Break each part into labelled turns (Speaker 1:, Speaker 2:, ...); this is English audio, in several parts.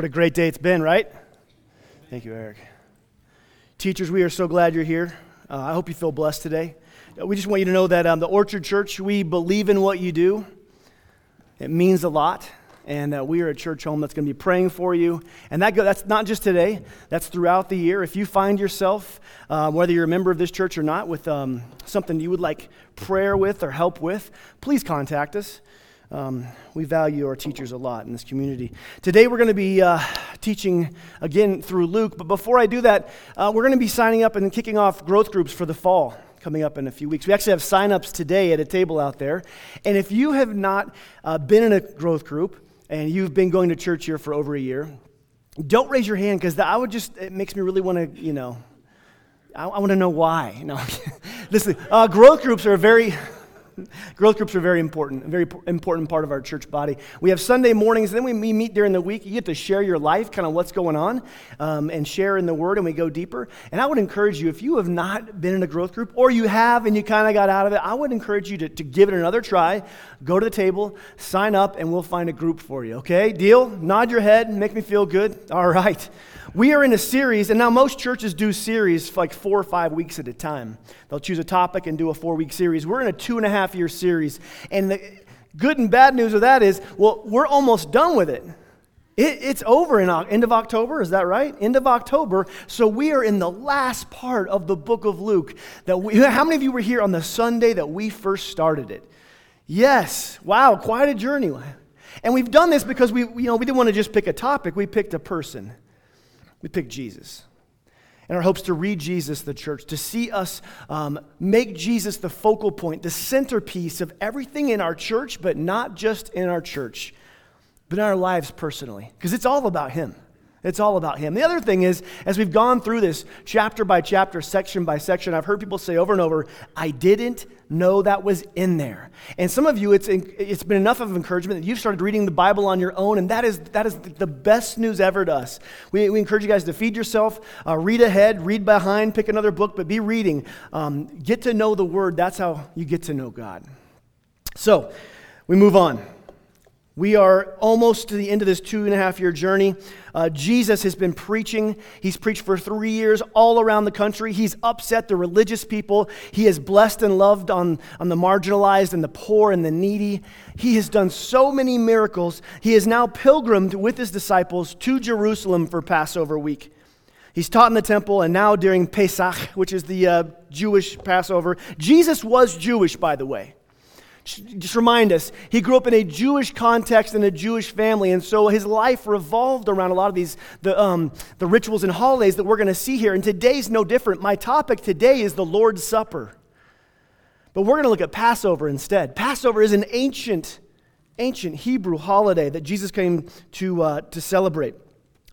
Speaker 1: What a great day it's been, right? Thank you, Eric. Teachers, we are so glad you're here. Uh, I hope you feel blessed today. Uh, we just want you to know that um, the Orchard Church, we believe in what you do. It means a lot. And uh, we are a church home that's going to be praying for you. And that go, that's not just today, that's throughout the year. If you find yourself, uh, whether you're a member of this church or not, with um, something you would like prayer with or help with, please contact us. Um, we value our teachers a lot in this community. Today we're going to be uh, teaching again through Luke, but before I do that, uh, we're going to be signing up and kicking off growth groups for the fall coming up in a few weeks. We actually have sign-ups today at a table out there. And if you have not uh, been in a growth group and you've been going to church here for over a year, don't raise your hand because I would just, it makes me really want to, you know, I, I want to know why. No, listen, uh, growth groups are a very, Growth groups are very important, a very important part of our church body. We have Sunday mornings, then we meet during the week. You get to share your life, kind of what's going on, um, and share in the Word, and we go deeper. And I would encourage you, if you have not been in a growth group, or you have and you kind of got out of it, I would encourage you to, to give it another try. Go to the table, sign up, and we'll find a group for you, okay? Deal? Nod your head, make me feel good. All right. We are in a series, and now most churches do series like four or five weeks at a time. They'll choose a topic and do a four week series. We're in a two and a half year series. And the good and bad news of that is, well, we're almost done with it. it it's over in end of October, is that right? End of October. So we are in the last part of the book of Luke. That we, how many of you were here on the Sunday that we first started it? Yes. Wow, quite a journey. And we've done this because we, you know, we didn't want to just pick a topic, we picked a person. We pick Jesus. And our hopes to read Jesus, the church, to see us um, make Jesus the focal point, the centerpiece of everything in our church, but not just in our church, but in our lives personally, because it's all about Him. It's all about him. The other thing is, as we've gone through this chapter by chapter, section by section, I've heard people say over and over, I didn't know that was in there. And some of you, it's, it's been enough of encouragement that you've started reading the Bible on your own, and that is, that is the best news ever to us. We, we encourage you guys to feed yourself, uh, read ahead, read behind, pick another book, but be reading. Um, get to know the Word. That's how you get to know God. So, we move on. We are almost to the end of this two and a half year journey. Uh, Jesus has been preaching. He's preached for three years all around the country. He's upset the religious people. He has blessed and loved on, on the marginalized and the poor and the needy. He has done so many miracles. He has now pilgrimed with his disciples to Jerusalem for Passover week. He's taught in the temple, and now during Pesach, which is the uh, Jewish Passover. Jesus was Jewish, by the way just remind us, he grew up in a Jewish context in a Jewish family, and so his life revolved around a lot of these the, um, the rituals and holidays that we're going to see here. And today's no different. My topic today is the Lord's Supper, but we're going to look at Passover instead. Passover is an ancient, ancient Hebrew holiday that Jesus came to uh, to celebrate.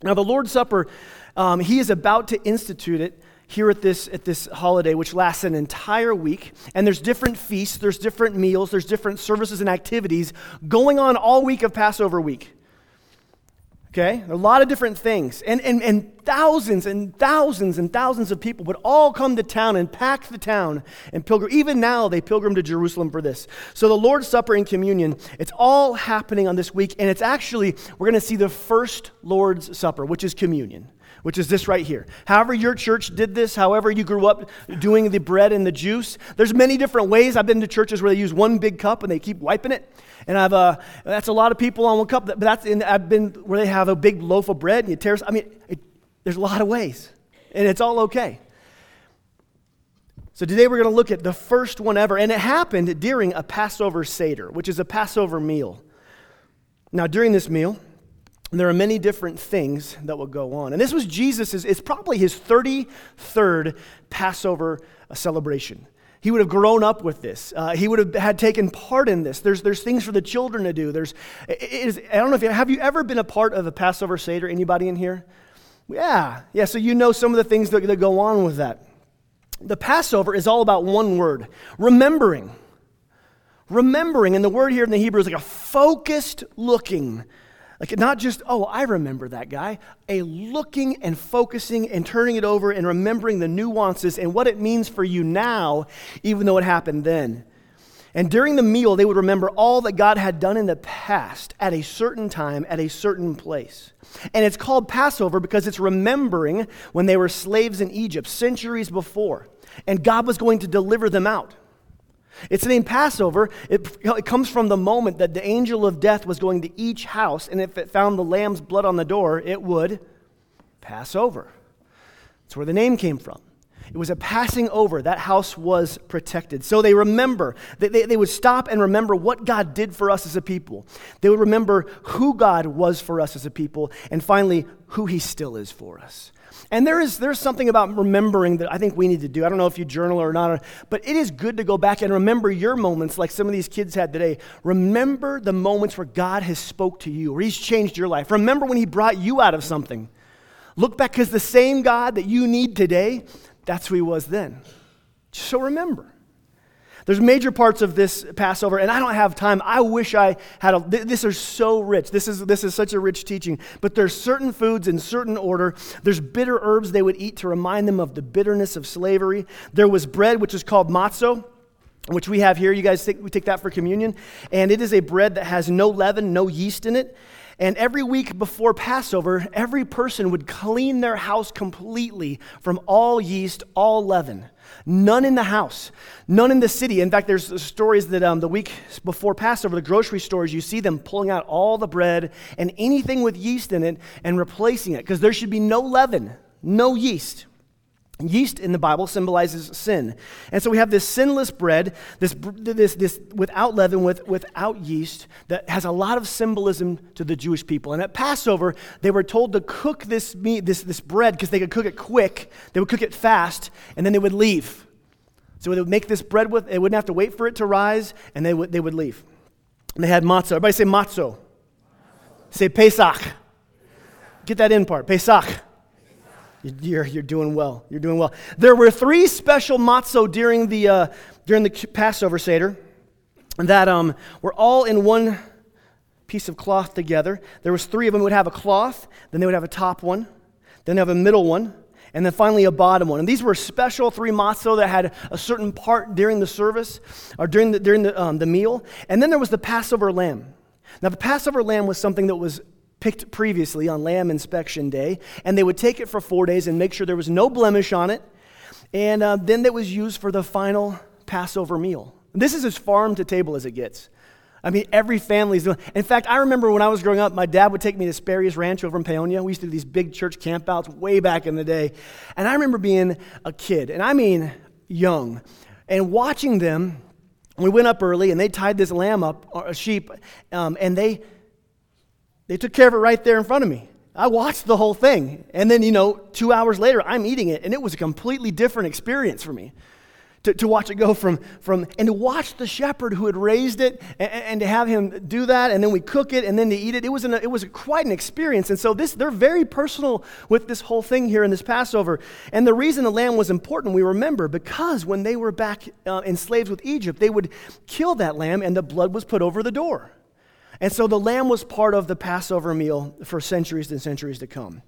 Speaker 1: Now, the Lord's Supper, um, he is about to institute it here at this, at this holiday, which lasts an entire week. And there's different feasts, there's different meals, there's different services and activities going on all week of Passover week. Okay? A lot of different things. And, and, and thousands and thousands and thousands of people would all come to town and pack the town and pilgrim. Even now, they pilgrim to Jerusalem for this. So the Lord's Supper and communion, it's all happening on this week. And it's actually, we're going to see the first Lord's Supper, which is communion which is this right here. However your church did this, however you grew up doing the bread and the juice, there's many different ways. I've been to churches where they use one big cup and they keep wiping it. And I've uh, that's a lot of people on one cup. But that's in, I've been where they have a big loaf of bread and you tear. I mean, it, there's a lot of ways, and it's all okay. So today we're going to look at the first one ever, and it happened during a Passover Seder, which is a Passover meal. Now, during this meal, there are many different things that will go on. And this was Jesus' it's probably his 33rd Passover celebration. He would have grown up with this. Uh, he would have had taken part in this. There's, there's things for the children to do. There's, is, I don't know if you, have you ever been a part of a Passover Seder? Anybody in here? Yeah, yeah, so you know some of the things that, that go on with that. The Passover is all about one word remembering. Remembering, and the word here in the Hebrew is like a focused looking like, not just, oh, I remember that guy, a looking and focusing and turning it over and remembering the nuances and what it means for you now, even though it happened then. And during the meal, they would remember all that God had done in the past at a certain time, at a certain place. And it's called Passover because it's remembering when they were slaves in Egypt centuries before, and God was going to deliver them out. It's named Passover. It, it, comes from the moment that the angel of death was going to each house, and if it found the lamb's blood on the door, it would pass over. That's where the name came from. It was a passing over. That house was protected. So they remember. They, they, they, would stop and remember what God did for us as a people. They would remember who God was for us as a people. And finally, who He still is for us. And there is there's something about remembering that I think we need to do. I don't know if you journal or not, but it is good to go back and remember your moments like some of these kids had today. Remember the moments where God has spoke to you, or He's changed your life. Remember when He brought you out of something. Look back because the same God that you need today that's who he was then. So remember. There's major parts of this Passover, and I don't have time. I wish I had a. This is so rich. This is, this is such a rich teaching. But there's certain foods in certain order. There's bitter herbs they would eat to remind them of the bitterness of slavery. There was bread, which is called matzo, which we have here. You guys take, we take that for communion. And it is a bread that has no leaven, no yeast in it. And every week before Passover, every person would clean their house completely from all yeast, all leaven. None in the house, none in the city. In fact, there's stories that um, the week before Passover, the grocery stores, you see them pulling out all the bread and anything with yeast in it and replacing it because there should be no leaven, no yeast. Yeast in the Bible symbolizes sin. And so we have this sinless bread, this, this, this without leaven, with, without yeast, that has a lot of symbolism to the Jewish people. And at Passover, they were told to cook this, meat, this, this bread because they could cook it quick, they would cook it fast, and then they would leave. So they would make this bread with, they wouldn't have to wait for it to rise, and they would, they would leave. And they had matzah. Everybody say matzo. Say Pesach. Get that in part. Pesach. You're, you're doing well. You're doing well. There were three special matzo during the, uh, during the Passover Seder that um, were all in one piece of cloth together. There was three of them would have a cloth, then they would have a top one, then they have a middle one, and then finally a bottom one. And these were special three matzo that had a certain part during the service or during the, during the, um, the meal. And then there was the Passover lamb. Now, the Passover lamb was something that was picked previously on lamb inspection day, and they would take it for four days and make sure there was no blemish on it, and uh, then that was used for the final Passover meal. This is as farm to table as it gets. I mean, every family's doing. In fact, I remember when I was growing up, my dad would take me to Sperry's Ranch over in Paonia. We used to do these big church campouts way back in the day, and I remember being a kid, and I mean young, and watching them. We went up early, and they tied this lamb up, or a sheep, um, and they they took care of it right there in front of me. I watched the whole thing. And then, you know, two hours later, I'm eating it, and it was a completely different experience for me. To, to watch it go from, from, and to watch the shepherd who had raised it and, and, to have him do that, and then we cook it and then to eat it, it was, an, it was quite an experience. And so this, they're very personal with this whole thing here in this Passover. And the reason the lamb was important, we remember, because when they were back uh, enslaved with Egypt, they would kill that lamb and the blood was put over the door. And so the lamb was part of the Passover meal for centuries and centuries to come.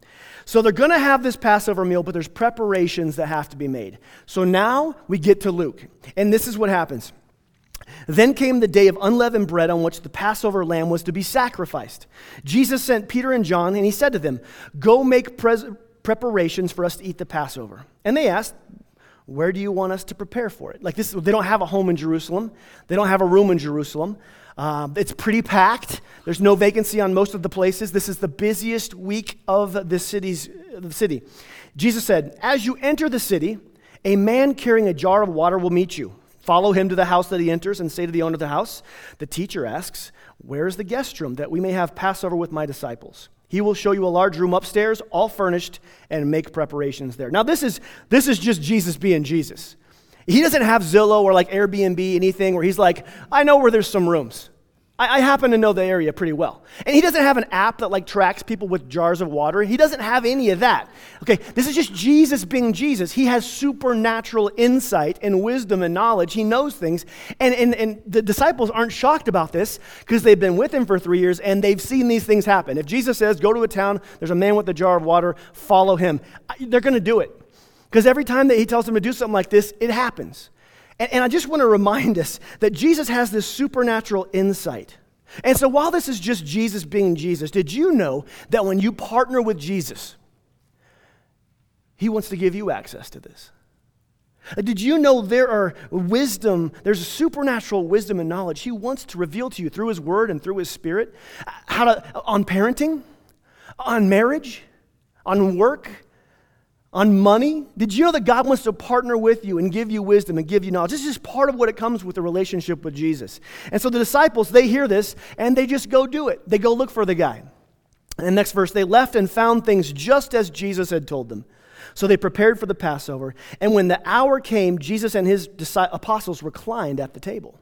Speaker 1: So they're going to have this Passover meal, but there's preparations that have to be made. So now we get to Luke. And this is what happens. Then came the day of unleavened bread on which the Passover lamb was to be sacrificed. Jesus sent Peter and John, and he said to them, Go make preparations for us to eat the Passover. And they asked, Where do you want us to prepare for it? Like this, they don't have a home in Jerusalem, they don't have a room in Jerusalem. Uh, it's pretty packed. There's no vacancy on most of the places. This is the busiest week of the, city's, the city. Jesus said, As you enter the city, a man carrying a jar of water will meet you. Follow him to the house that he enters and say to the owner of the house, The teacher asks, Where is the guest room that we may have Passover with my disciples? He will show you a large room upstairs, all furnished, and make preparations there. Now, this is, this is just Jesus being Jesus. He doesn't have Zillow or like Airbnb, anything where he's like, I know where there's some rooms. I, I happen to know the area pretty well. And he doesn't have an app that like tracks people with jars of water. He doesn't have any of that. Okay, this is just Jesus being Jesus. He has supernatural insight and wisdom and knowledge. He knows things. And, and, and the disciples aren't shocked about this because they've been with him for three years and they've seen these things happen. If Jesus says, go to a town, there's a man with a jar of water, follow him, they're going to do it. Because every time that he tells them to do something like this, it happens. And, and I just want to remind us that Jesus has this supernatural insight. And so while this is just Jesus being Jesus, did you know that when you partner with Jesus, he wants to give you access to this? Uh, did you know there are wisdom, there's a supernatural wisdom and knowledge he wants to reveal to you through his word and through his spirit? Uh, how to, on parenting, on marriage, on work, on money? Did you know that God wants to partner with you and give you wisdom and give you knowledge? This is part of what it comes with a relationship with Jesus. And so the disciples, they hear this and they just go do it. They go look for the guy. And next verse, they left and found things just as Jesus had told them. So they prepared for the Passover. And when the hour came, Jesus and his disciples apostles reclined at the table.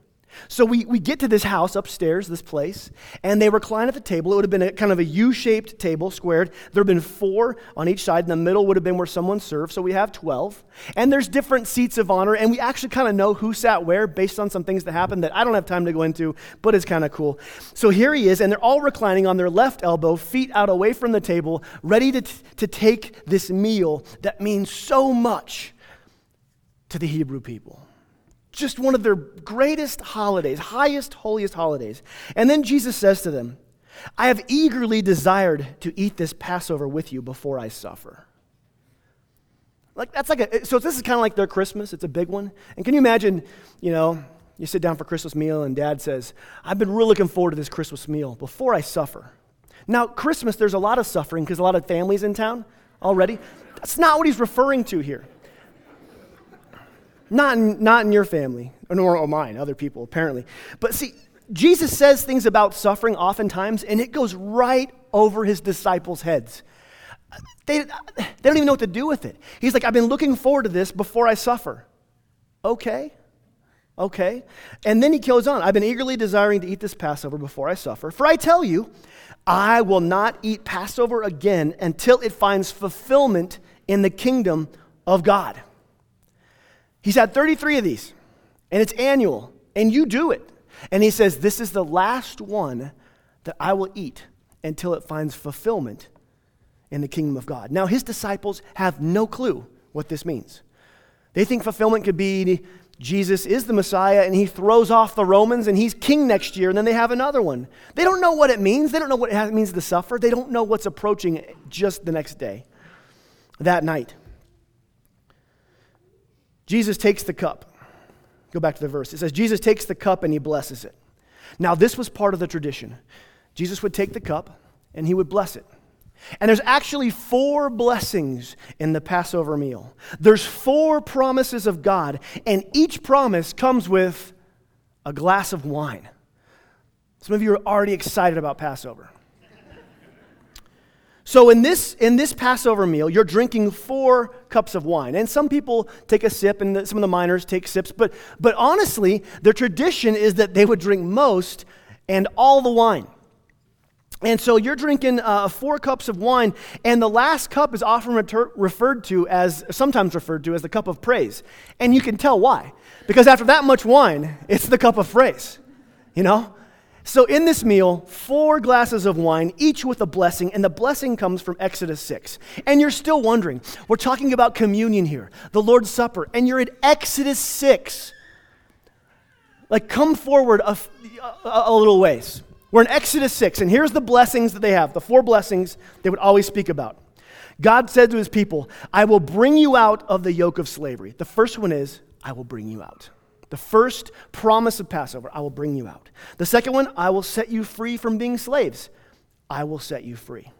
Speaker 1: So we, we get to this house upstairs, this place, and they recline at the table. It would have been a, kind of a U shaped table, squared. There have been four on each side. In the middle would have been where someone served. So we have 12. And there's different seats of honor, and we actually kind of know who sat where based on some things that happened that I don't have time to go into, but it's kind of cool. So here he is, and they're all reclining on their left elbow, feet out away from the table, ready to, t- to take this meal that means so much to the Hebrew people just one of their greatest holidays, highest, holiest holidays. And then Jesus says to them, I have eagerly desired to eat this Passover with you before I suffer. Like that's like a so this is kind of like their Christmas. It's a big one. And can you imagine, you know, you sit down for Christmas meal and dad says, "I've been really looking forward to this Christmas meal before I suffer." Now, Christmas there's a lot of suffering because a lot of families in town already. That's not what he's referring to here. Not in, not in your family, nor mine, other people, apparently. But see, Jesus says things about suffering oftentimes, and it goes right over his disciples' heads. They, they don't even know what to do with it. He's like, I've been looking forward to this before I suffer. Okay, okay. And then he goes on, I've been eagerly desiring to eat this Passover before I suffer. For I tell you, I will not eat Passover again until it finds fulfillment in the kingdom of God. He's had 33 of these, and it's annual, and you do it. And he says, This is the last one that I will eat until it finds fulfillment in the kingdom of God. Now, his disciples have no clue what this means. They think fulfillment could be Jesus is the Messiah and he throws off the Romans and he's king next year, and then they have another one. They don't know what it means. They don't know what it means to suffer. They don't know what's approaching just the next day, that night. Jesus takes the cup. Go back to the verse. It says, Jesus takes the cup and he blesses it. Now, this was part of the tradition. Jesus would take the cup and he would bless it. And there's actually four blessings in the Passover meal. There's four promises of God, and each promise comes with a glass of wine. Some of you are already excited about Passover. So in this, in this Passover meal, you're drinking four cups of wine. And some people take a sip, and some of the minors take sips. But, but honestly, their tradition is that they would drink most and all the wine. And so you're drinking uh, four cups of wine, and the last cup is often reter- referred to as, sometimes referred to as the cup of praise. And you can tell why. Because after that much wine, it's the cup of praise. You know? So, in this meal, four glasses of wine, each with a blessing, and the blessing comes from Exodus 6. And you're still wondering, we're talking about communion here, the Lord's Supper, and you're in Exodus 6. Like, come forward a, a, a little ways. We're in Exodus 6, and here's the blessings that they have the four blessings they would always speak about. God said to his people, I will bring you out of the yoke of slavery. The first one is, I will bring you out. The first promise of Passover, I will bring you out. The second one, I will set you free from being slaves. I will set you free.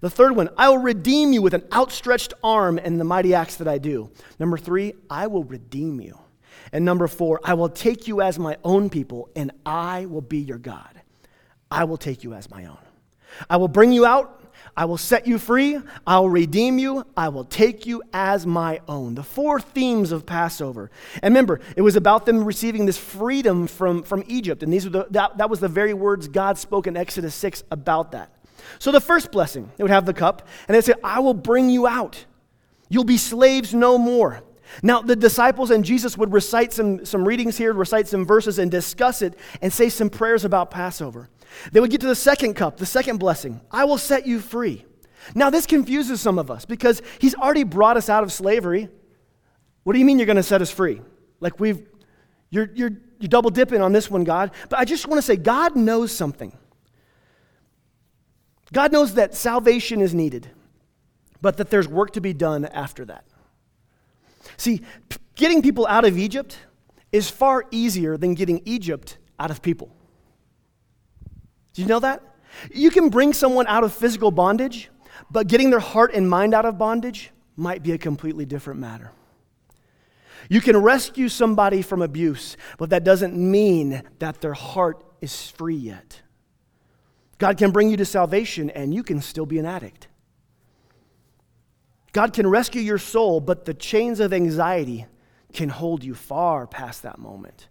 Speaker 1: The third one, I will redeem you with an outstretched arm and the mighty acts that I do. Number three, I will redeem you. And number four, I will take you as my own people and I will be your God. I will take you as my own. I will bring you out I will set you free. I will redeem you. I will take you as my own. The four themes of Passover. And remember, it was about them receiving this freedom from, from Egypt. And these were the, that, that was the very words God spoke in Exodus 6 about that. So the first blessing, they would have the cup, and they say, I will bring you out. You'll be slaves no more. Now, the disciples and Jesus would recite some, some readings here, recite some verses, and discuss it and say some prayers about Passover. They would get to the second cup, the second blessing I will set you free. Now, this confuses some of us because he's already brought us out of slavery. What do you mean you're going to set us free? Like we've You're, you're, you're double dipping on this one, God. But I just want to say, God knows something. God knows that salvation is needed, but that there's work to be done after that. See, getting people out of Egypt is far easier than getting Egypt out of people. Do you know that? You can bring someone out of physical bondage, but getting their heart and mind out of bondage might be a completely different matter. You can rescue somebody from abuse, but that doesn't mean that their heart is free yet. God can bring you to salvation, and you can still be an addict. God can rescue your soul, but the chains of anxiety can hold you far past that moment.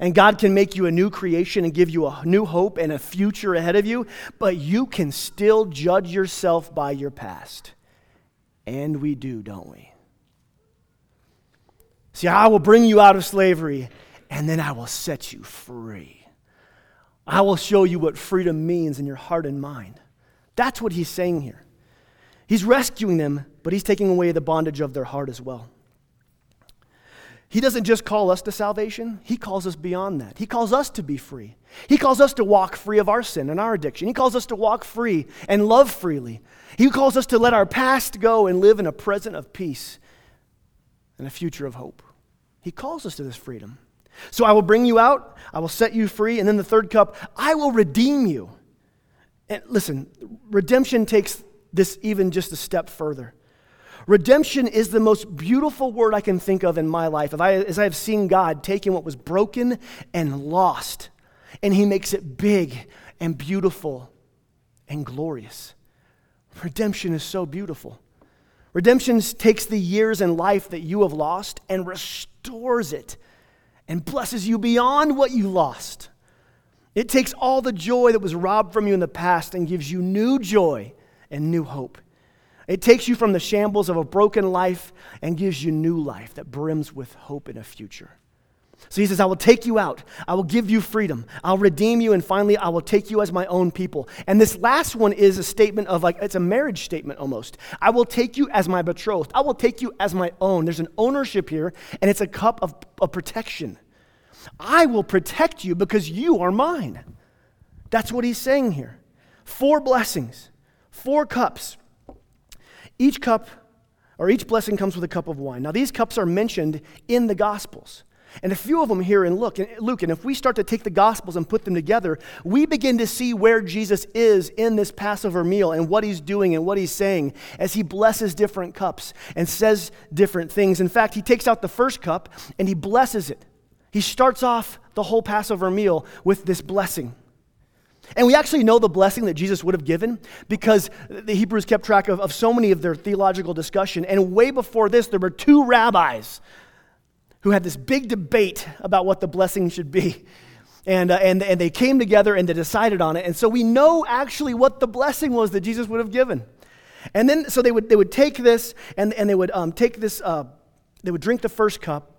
Speaker 1: And God can make you a new creation and give you a new hope and a future ahead of you, but you can still judge yourself by your past. And we do, don't we? See, I will bring you out of slavery, and then I will set you free. I will show you what freedom means in your heart and mind. That's what he's saying here. He's rescuing them, but he's taking away the bondage of their heart as well. He doesn't just call us to salvation, He calls us beyond that. He calls us to be free. He calls us to walk free of our sin and our addiction. He calls us to walk free and love freely. He calls us to let our past go and live in a present of peace and a future of hope. He calls us to this freedom. So I will bring you out, I will set you free, and then the third cup, I will redeem you. And listen, redemption takes this even just a step further. Redemption is the most beautiful word I can think of in my life. As I have seen God taking what was broken and lost, and He makes it big and beautiful and glorious. Redemption is so beautiful. Redemption takes the years in life that you have lost and restores it and blesses you beyond what you lost. It takes all the joy that was robbed from you in the past and gives you new joy and new hope. It takes you from the shambles of a broken life and gives you new life that brims with hope in a future. So he says, I will take you out. I will give you freedom. I'll redeem you. And finally, I will take you as my own people. And this last one is a statement of like, it's a marriage statement almost. I will take you as my betrothed. I will take you as my own. There's an ownership here, and it's a cup of, of protection. I will protect you because you are mine. That's what he's saying here. Four blessings, four cups. Each cup or each blessing comes with a cup of wine. Now, these cups are mentioned in the Gospels. And a few of them here in Luke, Luke, and if we start to take the Gospels and put them together, we begin to see where Jesus is in this Passover meal and what he's doing and what he's saying as he blesses different cups and says different things. In fact, he takes out the first cup and he blesses it. He starts off the whole Passover meal with this blessing. And we actually know the blessing that Jesus would have given because the Hebrews kept track of, of so many of their theological discussion. And way before this, there were two rabbis who had this big debate about what the blessing should be. And, uh, and, and they came together and they decided on it. And so we know actually what the blessing was that Jesus would have given. And then, so they would, they would take this and, and they would um, take this, uh, they would drink the first cup,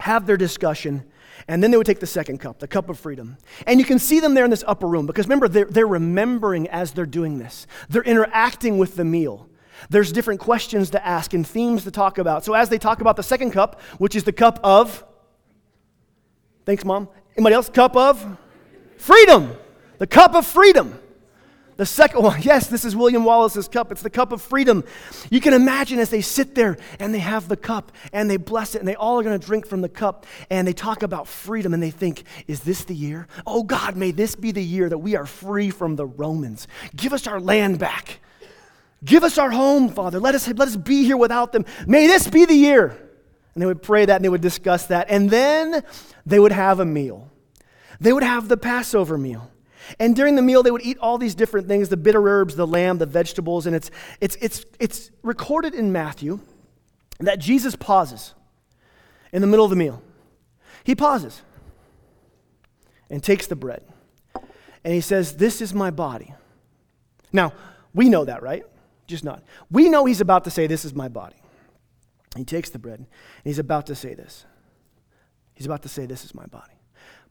Speaker 1: have their discussion, and then they would take the second cup, the cup of freedom. And you can see them there in this upper room because remember, they're, they're remembering as they're doing this, they're interacting with the meal. There's different questions to ask and themes to talk about. So as they talk about the second cup, which is the cup of, thanks, Mom. Anybody else? Cup of freedom. The cup of freedom. The second one, yes, this is William Wallace's cup. It's the cup of freedom. You can imagine as they sit there and they have the cup and they bless it and they all are going to drink from the cup and they talk about freedom and they think, is this the year? Oh God, may this be the year that we are free from the Romans. Give us our land back. Give us our home, Father. Let us, let us be here without them. May this be the year. And they would pray that and they would discuss that. And then they would have a meal. They would have the Passover meal. And during the meal, they would eat all these different things the bitter herbs, the lamb, the vegetables. And it's, it's, it's, it's recorded in Matthew that Jesus pauses in the middle of the meal. He pauses and takes the bread. And he says, This is my body. Now, we know that, right? Just not. We know he's about to say, This is my body. He takes the bread and he's about to say this. He's about to say, This is my body.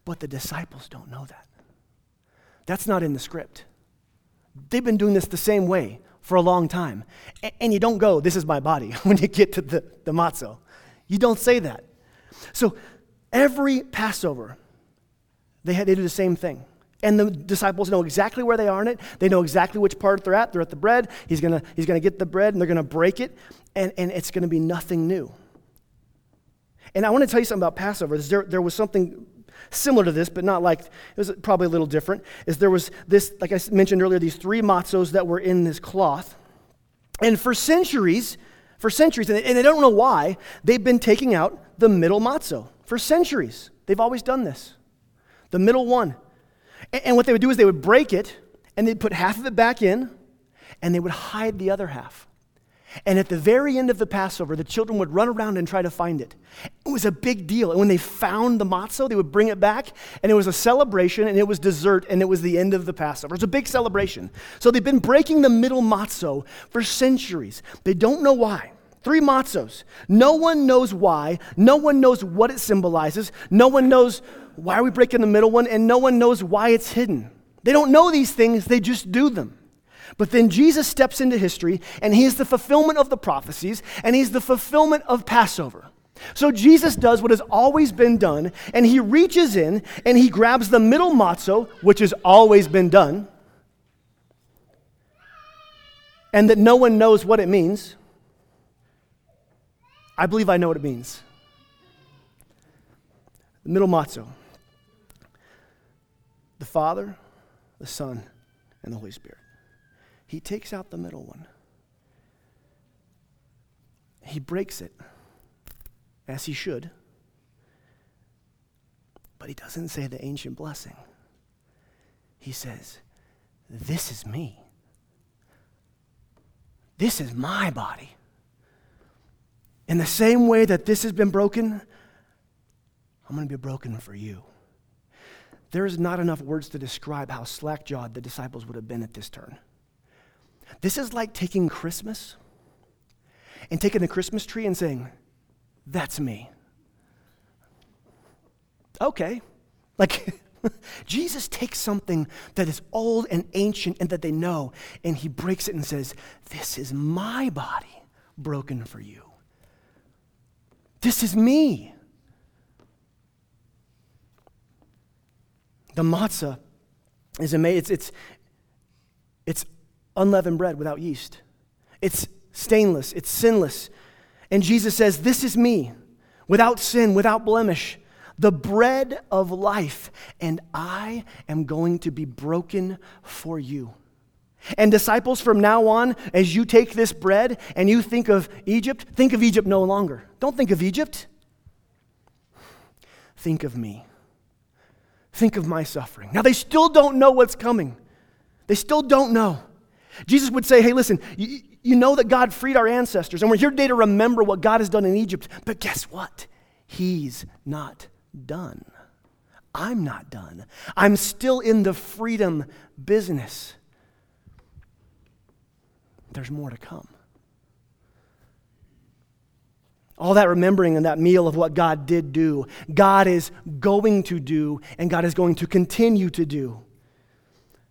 Speaker 1: But the disciples don't know that. That's not in the script. They've been doing this the same way for a long time. And you don't go, This is my body, when you get to the, the matzo. You don't say that. So Every Passover, they, had, they do the same thing. And the disciples know exactly where they are in it. They know exactly which part they're at. They're at the bread. He's going to he's gonna get the bread and they're going to break it. And, and it's going to be nothing new. And I want to tell you something about Passover. There, there was something similar to this, but not like, it was probably a little different. Is there was this, like I mentioned earlier, these three matzos that were in this cloth. And for centuries, for centuries, and they don't know why, they've been taking out the middle matzo. For centuries, they've always done this. The middle one. And what they would do is they would break it and they'd put half of it back in and they would hide the other half. And at the very end of the Passover, the children would run around and try to find it. It was a big deal. And when they found the matzo, they would bring it back, and it was a celebration, and it was dessert, and it was the end of the Passover. It was a big celebration. So they've been breaking the middle matzo for centuries. They don't know why. Three matzos. No one knows why. No one knows what it symbolizes. No one knows why are we breaking the middle one? And no one knows why it's hidden. They don't know these things, they just do them. But then Jesus steps into history, and he is the fulfillment of the prophecies, and he's the fulfillment of Passover. So Jesus does what has always been done, and he reaches in and he grabs the middle matzo, which has always been done, and that no one knows what it means. I believe I know what it means. The middle matzo the Father, the Son, and the Holy Spirit. He takes out the middle one. He breaks it, as he should, but he doesn't say the ancient blessing. He says, This is me. This is my body. In the same way that this has been broken, I'm going to be broken for you. There is not enough words to describe how slack jawed the disciples would have been at this turn. This is like taking Christmas and taking the Christmas tree and saying, That's me. Okay. Like, Jesus takes something that is old and ancient and that they know, and he breaks it and says, This is my body broken for you. This is me. The matzah is amazing. It's, it's, it's unleavened bread without yeast. It's stainless, it's sinless. And Jesus says, This is me, without sin, without blemish, the bread of life, and I am going to be broken for you. And disciples, from now on, as you take this bread and you think of Egypt, think of Egypt no longer. Don't think of Egypt. Think of me. Think of my suffering. Now, they still don't know what's coming. They still don't know. Jesus would say, Hey, listen, you, you know that God freed our ancestors, and we're here today to remember what God has done in Egypt. But guess what? He's not done. I'm not done. I'm still in the freedom business. There's more to come. All that remembering and that meal of what God did do, God is going to do, and God is going to continue to do.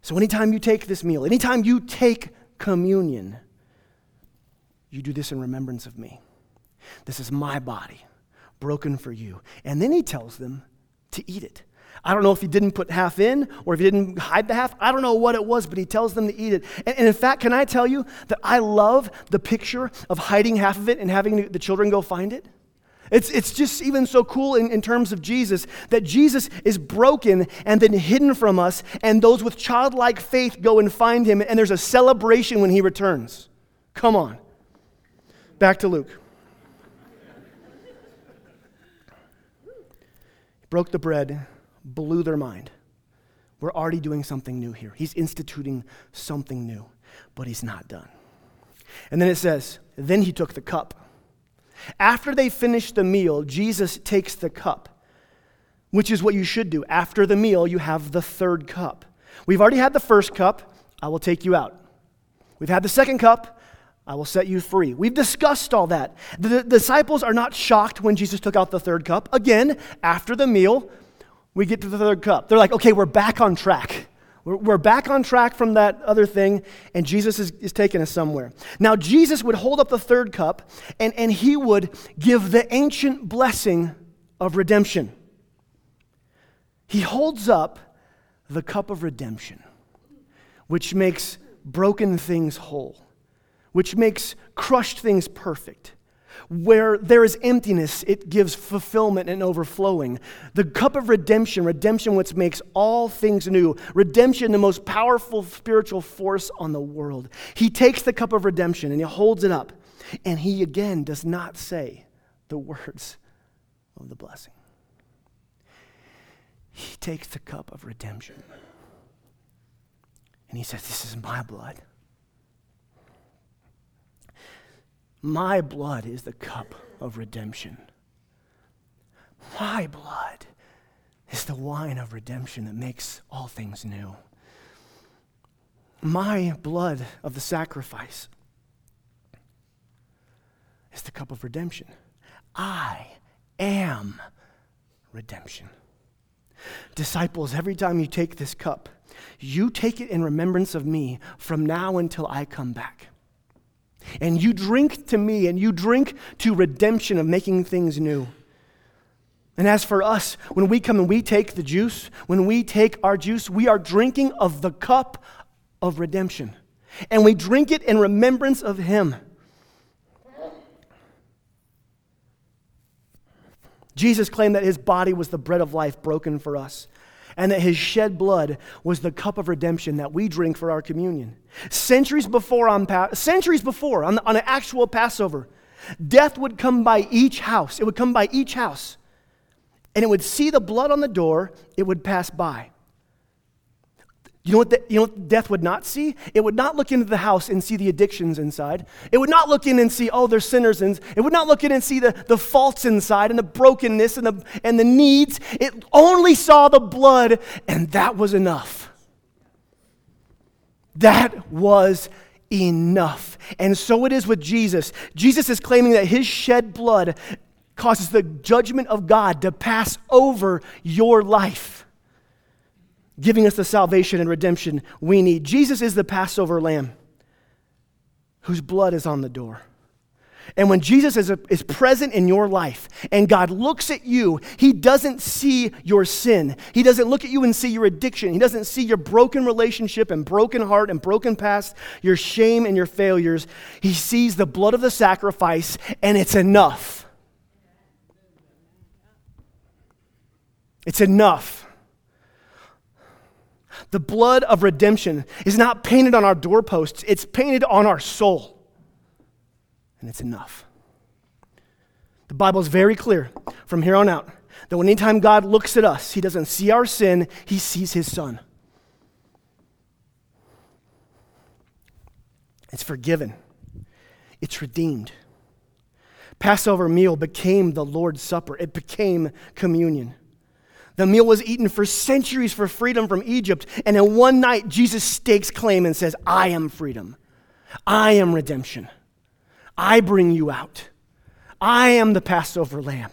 Speaker 1: So, anytime you take this meal, anytime you take communion, you do this in remembrance of me. This is my body, broken for you. And then he tells them to eat it. I don't know if he didn't put half in or if he didn't hide the half. I don't know what it was, but he tells them to eat it. And, and, in fact, can I tell you that I love the picture of hiding half of it and having the children go find it? It's, it's just even so cool in, in terms of Jesus that Jesus is broken and then hidden from us, and those with childlike faith go and find him, and there's a celebration when he returns. Come on. Back to Luke. He broke the bread blew their mind. We're already doing something new here. He's instituting something new, but he's not done. And then it says, Then he took the cup. After they finish the meal, Jesus takes the cup, which is what you should do. After the meal, you have the third cup. We've already had the first cup. I will take you out. We've had the second cup. I will set you free. We've discussed all that. The disciples are not shocked when Jesus took out the third cup. Again, after the meal, we get to the third cup. They're like, okay, we're back on track. We're, we're back on track from that other thing, and Jesus is, is taking us somewhere. Now, Jesus would hold up the third cup, and, and he would give the ancient blessing of redemption. He holds up the cup of redemption, which makes broken things whole, which makes crushed things perfect. Where there is emptiness, it gives fulfillment and overflowing. The cup of redemption, redemption, which makes all things new. Redemption, the most powerful spiritual force on the world. He takes the cup of redemption and he holds it up. And he again does not say the words of the blessing. He takes the cup of redemption and he says, This is my blood. My blood is the cup of redemption. My blood is the wine of redemption that makes all things new. My blood of the sacrifice is the cup of redemption. I am redemption. Disciples, every time you take this cup, you take it in remembrance of me from now until I come back. And you drink to me, and you drink to redemption of making things new. And as for us, when we come and we take the juice, when we take our juice, we are drinking of the cup of redemption. And we drink it in remembrance of Him. Jesus claimed that his body was the bread of life broken for us, and that his shed blood was the cup of redemption that we drink for our communion. Centuries before, on, centuries before on, on an actual Passover, death would come by each house. It would come by each house, and it would see the blood on the door, it would pass by. You know, what the, you know what death would not see? It would not look into the house and see the addictions inside. It would not look in and see, oh, there's sinners. In. It would not look in and see the, the faults inside and the brokenness and the, and the needs. It only saw the blood, and that was enough. That was enough. And so it is with Jesus. Jesus is claiming that his shed blood causes the judgment of God to pass over your life giving us the salvation and redemption we need. Jesus is the Passover lamb whose blood is on the door. And when Jesus is, a, is present in your life and God looks at you, He doesn't see your sin. He doesn't look at you and see your addiction. He doesn't see your broken relationship and broken heart and broken past, your shame and your failures. He sees the blood of the sacrifice and it's enough. It's enough. The blood of redemption is not painted on our doorposts, it's painted on our soul. And it's enough. The Bible is very clear from here on out that anytime God looks at us, he doesn't see our sin, he sees his son. It's forgiven. It's redeemed. Passover meal became the Lord's Supper. It became communion. The meal was eaten for centuries for freedom from Egypt. And in one night, Jesus stakes claim and says, I am freedom. I am redemption. I bring you out. I am the Passover lamb.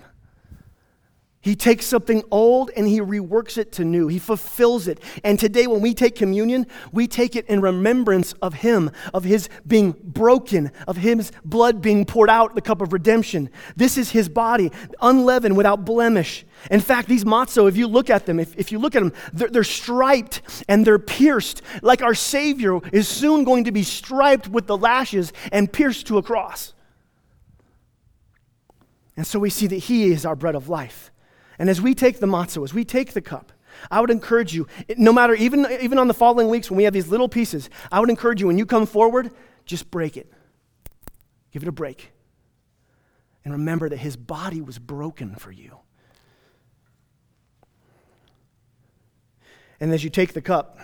Speaker 1: He takes something old and he reworks it to new. He fulfills it. And today, when we take communion, we take it in remembrance of him, of his being broken, of his blood being poured out, the cup of redemption. This is his body, unleavened, without blemish. In fact, these matzo, if you look at them, if, if you look at them, they're, they're striped and they're pierced, like our Savior is soon going to be striped with the lashes and pierced to a cross. And so we see that he is our bread of life. And as we take the matzo, as we take the cup, I would encourage you, no matter, even, even on the following weeks when we have these little pieces, I would encourage you when you come forward, just break it. Give it a break. And remember that his body was broken for you. And as you take the cup,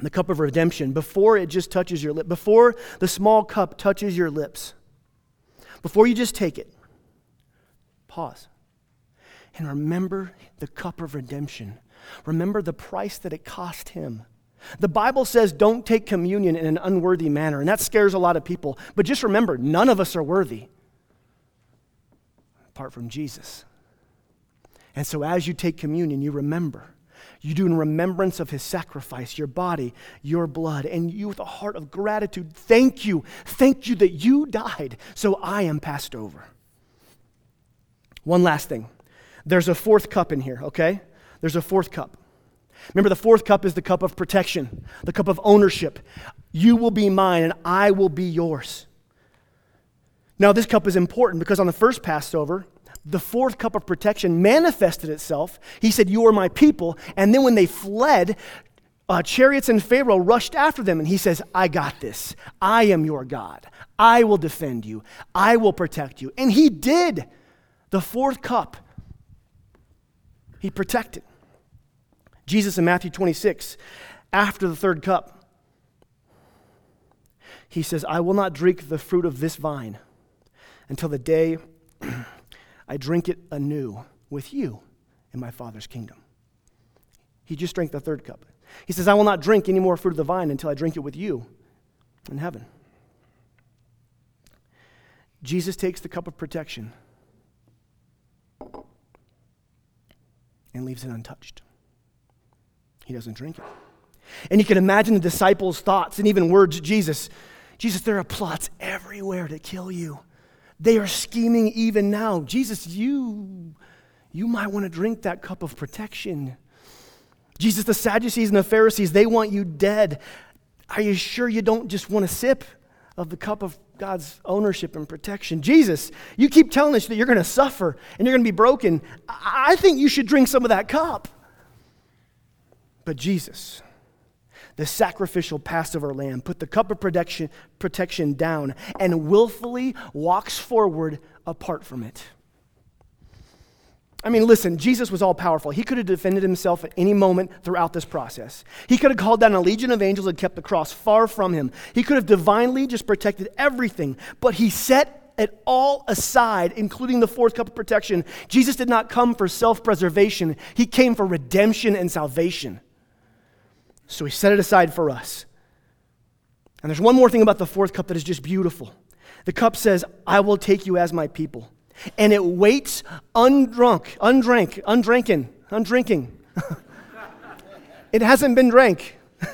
Speaker 1: the cup of redemption, before it just touches your lip, before the small cup touches your lips, before you just take it, pause and remember the cup of redemption. Remember the price that it cost him. The Bible says don't take communion in an unworthy manner, and that scares a lot of people. But just remember, none of us are worthy apart from Jesus. And so as you take communion, you remember. You do in remembrance of his sacrifice, your body, your blood, and you with a heart of gratitude. Thank you. Thank you that you died so I am passed over. One last thing. There's a fourth cup in here, okay? there's a fourth cup. Remember, the fourth cup is the cup of protection, the cup of ownership. You will be mine, and I will be yours. Now, this cup is important because on the first Passover, the fourth cup of protection manifested itself. He said, You are my people. And then when they fled, uh, chariots and Pharaoh rushed after them, and he says, I got this. I am your God. I will defend you. I will protect you. And he did. The fourth cup, he protected. Jesus in Matthew 26, after the third cup, he says, I will not drink the fruit of this vine until the day I drink it anew with you in my Father's kingdom. He just drank the third cup. He says, I will not drink any more fruit of the vine until I drink it with you in heaven. Jesus takes the cup of protection and leaves it untouched. He doesn't drink it. And you can imagine the disciples' thoughts and even words Jesus, Jesus, there are plots everywhere to kill you. They are scheming even now. Jesus, you, you might want to drink that cup of protection. Jesus, the Sadducees and the Pharisees, they want you dead. Are you sure you don't just want a sip of the cup of God's ownership and protection? Jesus, you keep telling us that you're going to suffer and you're going to be broken. I think you should drink some of that cup. But Jesus, the sacrificial Passover lamb, put the cup of protection, protection down and willfully walks forward apart from it. I mean, listen, Jesus was all powerful. He could have defended himself at any moment throughout this process. He could have called down a legion of angels and kept the cross far from him. He could have divinely just protected everything, but he set it all aside, including the fourth cup of protection. Jesus did not come for self preservation, he came for redemption and salvation. So he set it aside for us. And there's one more thing about the fourth cup that is just beautiful. The cup says, I will take you as my people and it waits undrunk, undrank, undrinking, undrinking. it hasn't been drank.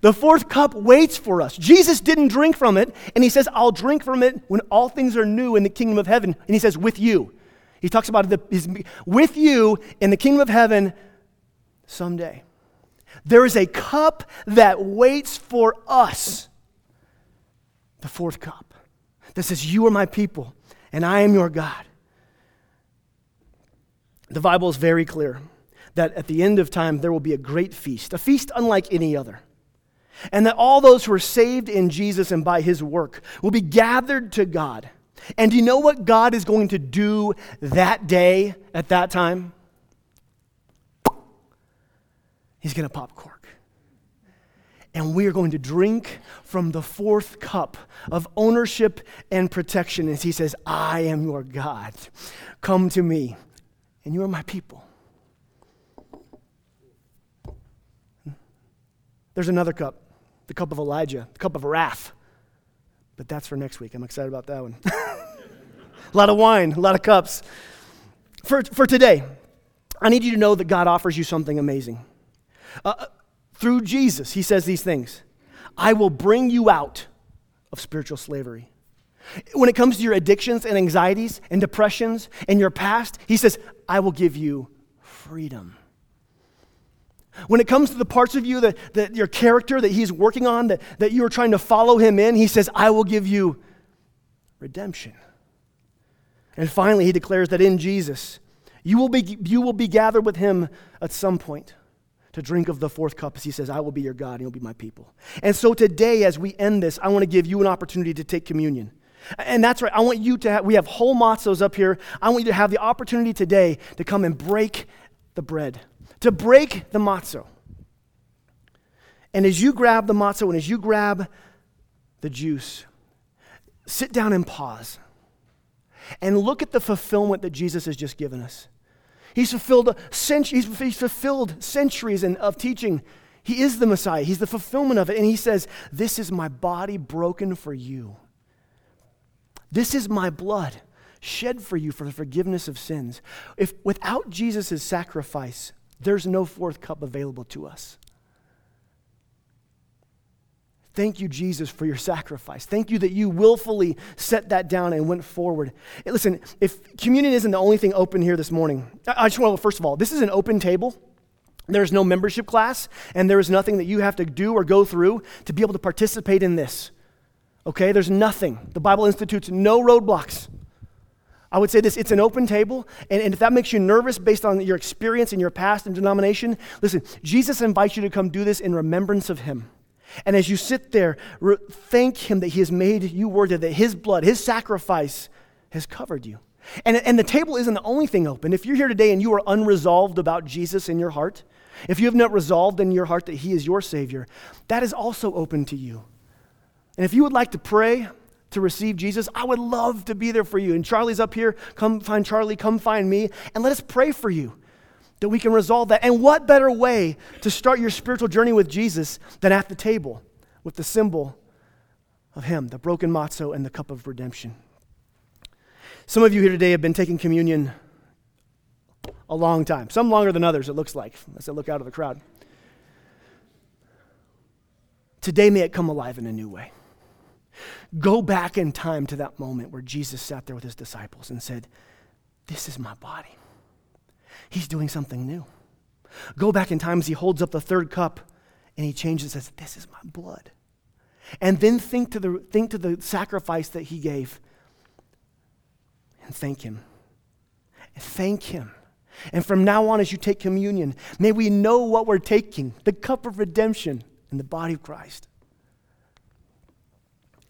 Speaker 1: the fourth cup waits for us. Jesus didn't drink from it, and he says, I'll drink from it when all things are new in the kingdom of heaven. And he says, with you. He talks about the, his, with you in the kingdom of heaven someday. There is a cup that waits for us. The fourth cup that says, You are my people, and I am your God. The Bible is very clear that at the end of time there will be a great feast, a feast unlike any other. And that all those who are saved in Jesus and by his work will be gathered to God. And do you know what God is going to do that day at that time? He's going to pop cork and we are going to drink from the fourth cup of ownership and protection as he says, I am your God. Come to me, and you are my people. There's another cup, the cup of Elijah, the cup of wrath. But that's for next week. I'm excited about that one. a lot of wine, a lot of cups. For, for today, I need you to know that God offers you something amazing. Uh, through Jesus, he says these things I will bring you out of spiritual slavery. When it comes to your addictions and anxieties and depressions and your past, he says, I will give you freedom. When it comes to the parts of you that, that your character that he's working on, that, that you are trying to follow him in, he says, I will give you redemption. And finally, he declares that in Jesus, you will be, you will be gathered with him at some point to drink of the fourth cup as he says, I will be your God and you'll be my people. And so today, as we end this, I want to give you an opportunity to take communion. And that's right. I want you to have, we have whole matzos up here. I want you to have the opportunity today to come and break the bread, to break the matzo. And as you grab the matzo and as you grab the juice, sit down and pause and look at the fulfillment that Jesus has just given us. He's fulfilled, he's, fulfilled centuries of teaching. He is the Messiah. He's the fulfillment of it. And he says, This is my body broken for you. This is my blood shed for you for the forgiveness of sins. If without Jesus' sacrifice, there's no fourth cup available to us. Thank you, Jesus, for your sacrifice. Thank you that you willfully set that down and went forward. Listen, if communion isn't the only thing open here this morning, I just want to, first of all, this is an open table. There's no membership class, and there is nothing that you have to do or go through to be able to participate in this. Okay? There's nothing. The Bible institutes no roadblocks. I would say this it's an open table, and, and if that makes you nervous based on your experience in your past and denomination, listen, Jesus invites you to come do this in remembrance of Him. And as you sit there, thank Him that He has made you worthy, that His blood, His sacrifice has covered you. And, and the table isn't the only thing open. If you're here today and you are unresolved about Jesus in your heart, if you have not resolved in your heart that He is your Savior, that is also open to you. And if you would like to pray to receive Jesus, I would love to be there for you. And Charlie's up here. Come find Charlie, come find me, and let us pray for you that we can resolve that. And what better way to start your spiritual journey with Jesus than at the table with the symbol of Him, the broken matzo and the cup of redemption? Some of you here today have been taking communion a long time, some longer than others, it looks like, as I look out of the crowd. Today, may it come alive in a new way. Go back in time to that moment where Jesus sat there with his disciples and said, This is my body. He's doing something new. Go back in time as he holds up the third cup and he changes and says, This is my blood. And then think to the, think to the sacrifice that he gave and thank him. Thank him. And from now on, as you take communion, may we know what we're taking the cup of redemption and the body of Christ.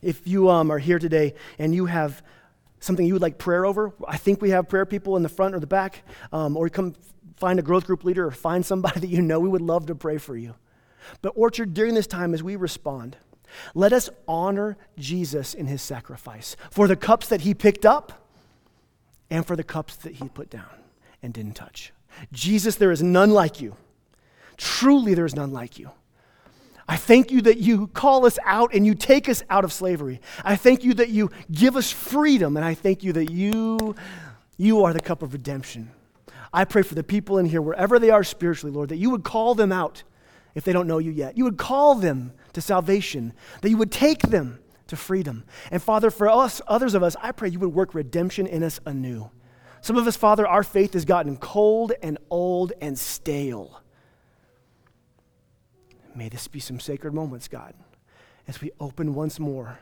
Speaker 1: If you um, are here today and you have something you would like prayer over, I think we have prayer people in the front or the back, um, or come find a growth group leader or find somebody that you know. We would love to pray for you. But, Orchard, during this time as we respond, let us honor Jesus in his sacrifice for the cups that he picked up and for the cups that he put down and didn't touch. Jesus, there is none like you. Truly, there is none like you. I thank you that you call us out and you take us out of slavery. I thank you that you give us freedom, and I thank you that you, you are the cup of redemption. I pray for the people in here, wherever they are spiritually, Lord, that you would call them out if they don't know you yet. You would call them to salvation, that you would take them to freedom. And Father, for us, others of us, I pray you would work redemption in us anew. Some of us, Father, our faith has gotten cold and old and stale. May this be some sacred moments, God, as we open once more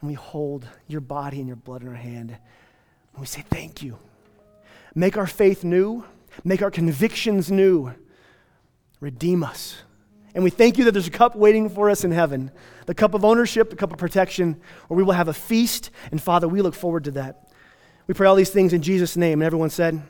Speaker 1: and we hold your body and your blood in our hand and we say, Thank you. Make our faith new, make our convictions new, redeem us. And we thank you that there's a cup waiting for us in heaven the cup of ownership, the cup of protection, where we will have a feast. And Father, we look forward to that. We pray all these things in Jesus' name. And everyone said,